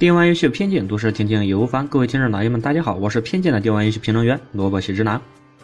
电玩游戏偏见，都市情景也无妨。各位听众老爷们，大家好，我是偏见的电玩游戏评论员萝卜喜之男。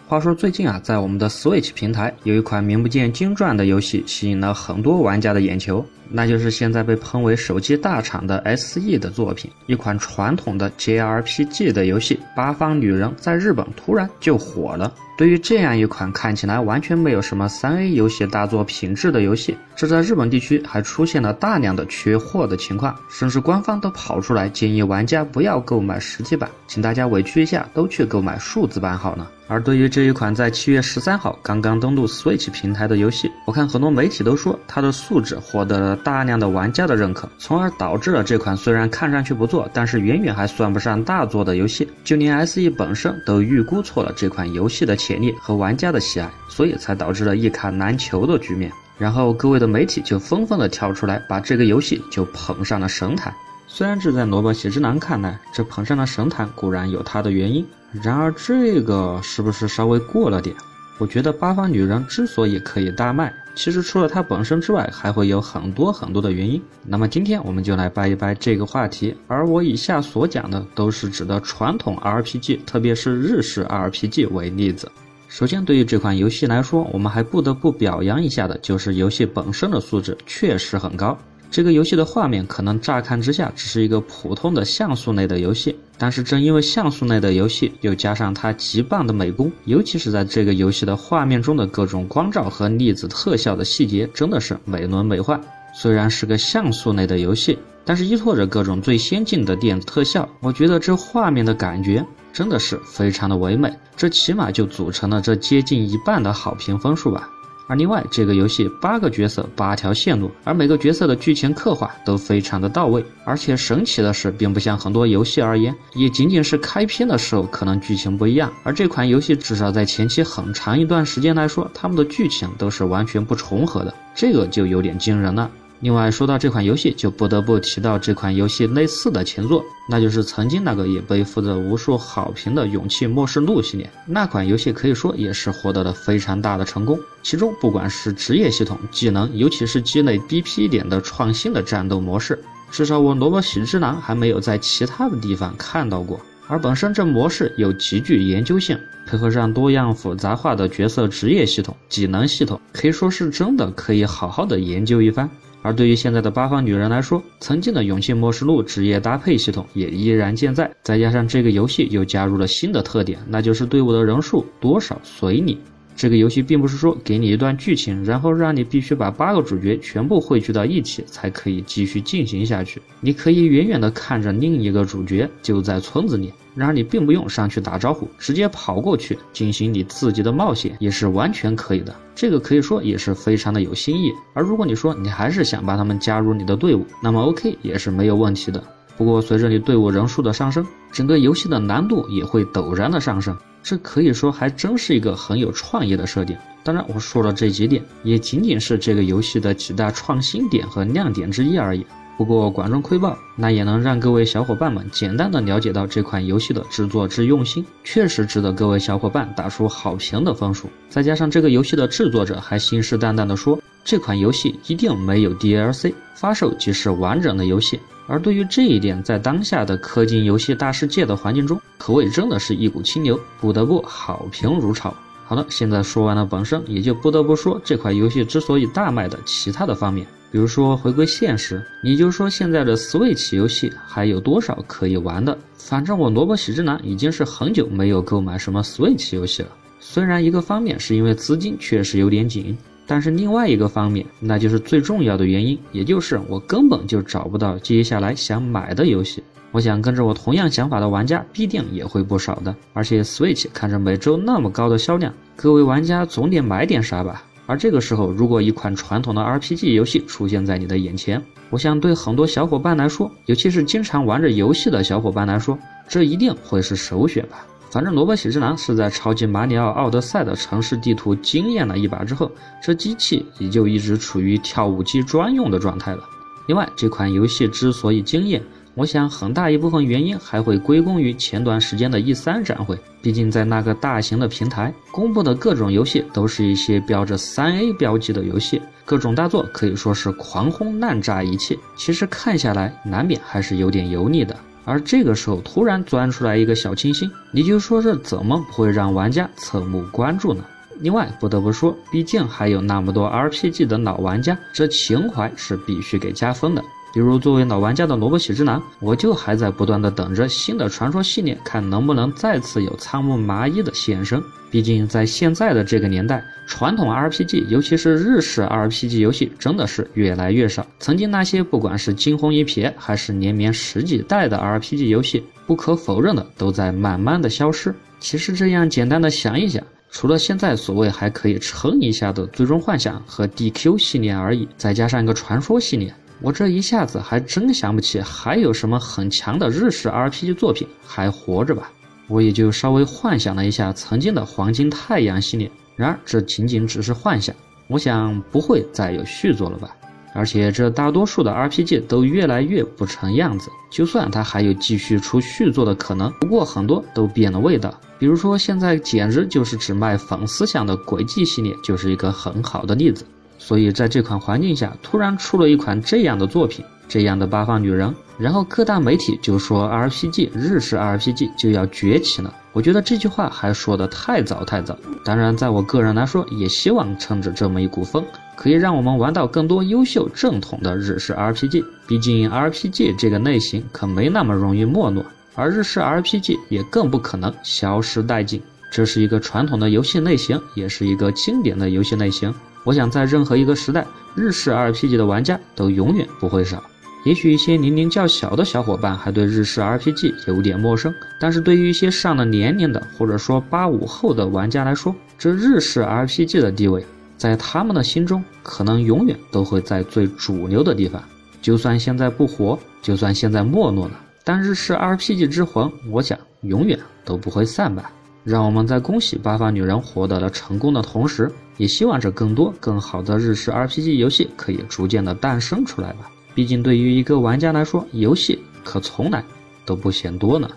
话说最近啊，在我们的 Switch 平台，有一款名不见经传的游戏，吸引了很多玩家的眼球。那就是现在被喷为手机大厂的 SE 的作品，一款传统的 JRPG 的游戏《八方女人》在日本突然就火了。对于这样一款看起来完全没有什么三 A 游戏大作品质的游戏，这在日本地区还出现了大量的缺货的情况，甚至官方都跑出来建议玩家不要购买实体版，请大家委屈一下，都去购买数字版好了。而对于这一款在七月十三号刚刚登陆 Switch 平台的游戏，我看很多媒体都说它的素质获得了。大量的玩家的认可，从而导致了这款虽然看上去不错，但是远远还算不上大作的游戏。就连 SE 本身都预估错了这款游戏的潜力和玩家的喜爱，所以才导致了一卡难求的局面。然后各位的媒体就纷纷的跳出来，把这个游戏就捧上了神坛。虽然这在萝卜喜之男看来，这捧上了神坛固然有它的原因，然而这个是不是稍微过了点？我觉得八方女人之所以可以大卖，其实除了它本身之外，还会有很多很多的原因。那么今天我们就来掰一掰这个话题。而我以下所讲的都是指的传统 RPG，特别是日式 RPG 为例子。首先，对于这款游戏来说，我们还不得不表扬一下的就是游戏本身的素质确实很高。这个游戏的画面可能乍看之下只是一个普通的像素类的游戏，但是正因为像素类的游戏，又加上它极棒的美工，尤其是在这个游戏的画面中的各种光照和粒子特效的细节，真的是美轮美奂。虽然是个像素类的游戏，但是依托着各种最先进的电子特效，我觉得这画面的感觉真的是非常的唯美，这起码就组成了这接近一半的好评分数吧。而另外，这个游戏八个角色八条线路，而每个角色的剧情刻画都非常的到位。而且神奇的是，并不像很多游戏而言，也仅仅是开篇的时候可能剧情不一样。而这款游戏至少在前期很长一段时间来说，他们的剧情都是完全不重合的，这个就有点惊人了。另外，说到这款游戏，就不得不提到这款游戏类似的前作，那就是曾经那个也背负着无数好评的《勇气末世录》系列。那款游戏可以说也是获得了非常大的成功，其中不管是职业系统、技能，尤其是积累 BP 点的创新的战斗模式，至少我萝卜喜之郎还没有在其他的地方看到过。而本身这模式又极具研究性，配合上多样复杂化的角色职业系统、技能系统，可以说是真的可以好好的研究一番。而对于现在的八方女人来说，曾经的勇气末世录职业搭配系统也依然健在，再加上这个游戏又加入了新的特点，那就是队伍的人数多少随你。这个游戏并不是说给你一段剧情，然后让你必须把八个主角全部汇聚到一起才可以继续进行下去。你可以远远的看着另一个主角就在村子里，然而你并不用上去打招呼，直接跑过去进行你自己的冒险也是完全可以的。这个可以说也是非常的有新意。而如果你说你还是想把他们加入你的队伍，那么 OK 也是没有问题的。不过随着你队伍人数的上升，整个游戏的难度也会陡然的上升。这可以说还真是一个很有创意的设定。当然，我说了这几点，也仅仅是这个游戏的几大创新点和亮点之一而已。不过，管中窥豹，那也能让各位小伙伴们简单的了解到这款游戏的制作之用心，确实值得各位小伙伴打出好评的分数。再加上这个游戏的制作者还信誓旦旦的说，这款游戏一定没有 DLC，发售即是完整的游戏。而对于这一点，在当下的氪金游戏大世界的环境中，可谓真的是一股清流，不得不好评如潮。好了，现在说完了本身，也就不得不说这款游戏之所以大卖的其他的方面，比如说回归现实，你就说现在的 Switch 游戏还有多少可以玩的？反正我萝卜喜之男已经是很久没有购买什么 Switch 游戏了。虽然一个方面是因为资金确实有点紧。但是另外一个方面，那就是最重要的原因，也就是我根本就找不到接下来想买的游戏。我想跟着我同样想法的玩家必定也会不少的。而且 Switch 看着每周那么高的销量，各位玩家总得买点啥吧？而这个时候，如果一款传统的 RPG 游戏出现在你的眼前，我想对很多小伙伴来说，尤其是经常玩着游戏的小伙伴来说，这一定会是首选吧。反正萝卜喜之郎是在超级马里奥奥德赛的城市地图惊艳了一把之后，这机器也就一直处于跳舞机专用的状态了。另外，这款游戏之所以惊艳，我想很大一部分原因还会归功于前段时间的 E 三展会。毕竟在那个大型的平台公布的各种游戏，都是一些标着三 A 标记的游戏，各种大作可以说是狂轰滥炸一切。其实看下来，难免还是有点油腻的。而这个时候突然钻出来一个小清新，你就说这怎么不会让玩家侧目关注呢？另外，不得不说，毕竟还有那么多 RPG 的老玩家，这情怀是必须给加分的。比如作为老玩家的萝卜喜之男，我就还在不断的等着新的传说系列，看能不能再次有仓木麻衣的现身。毕竟在现在的这个年代，传统 RPG，尤其是日式 RPG 游戏，真的是越来越少。曾经那些不管是惊鸿一瞥，还是连绵十几代的 RPG 游戏，不可否认的都在慢慢的消失。其实这样简单的想一想，除了现在所谓还可以撑一下的最终幻想和 DQ 系列而已，再加上一个传说系列。我这一下子还真想不起还有什么很强的日式 RPG 作品还活着吧？我也就稍微幻想了一下曾经的黄金太阳系列，然而这仅仅只是幻想，我想不会再有续作了吧？而且这大多数的 RPG 都越来越不成样子，就算它还有继续出续作的可能，不过很多都变了味道。比如说现在简直就是只卖粉丝向的轨迹系列，就是一个很好的例子。所以在这款环境下，突然出了一款这样的作品，这样的八方女人，然后各大媒体就说 RPG 日式 RPG 就要崛起了。我觉得这句话还说的太早太早。当然，在我个人来说，也希望趁着这么一股风，可以让我们玩到更多优秀正统的日式 RPG。毕竟 RPG 这个类型可没那么容易没落，而日式 RPG 也更不可能消失殆尽。这是一个传统的游戏类型，也是一个经典的游戏类型。我想在任何一个时代，日式 RPG 的玩家都永远不会少。也许一些年龄较小的小伙伴还对日式 RPG 有点陌生，但是对于一些上了年龄的，或者说八五后的玩家来说，这日式 RPG 的地位，在他们的心中可能永远都会在最主流的地方。就算现在不火，就算现在没落了，但日式 RPG 之魂，我想永远都不会散吧。让我们在恭喜八方女人获得了成功的同时，也希望着更多更好的日式 RPG 游戏可以逐渐的诞生出来吧。毕竟对于一个玩家来说，游戏可从来都不嫌多呢。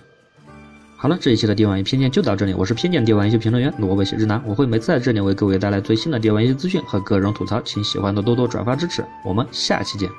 好了，这一期的电玩偏见就到这里，我是偏见电玩游戏评论员萝卜写之男，我会每次在这里为各位带来最新的电玩游戏资讯和个人吐槽，请喜欢的多多转发支持，我们下期见。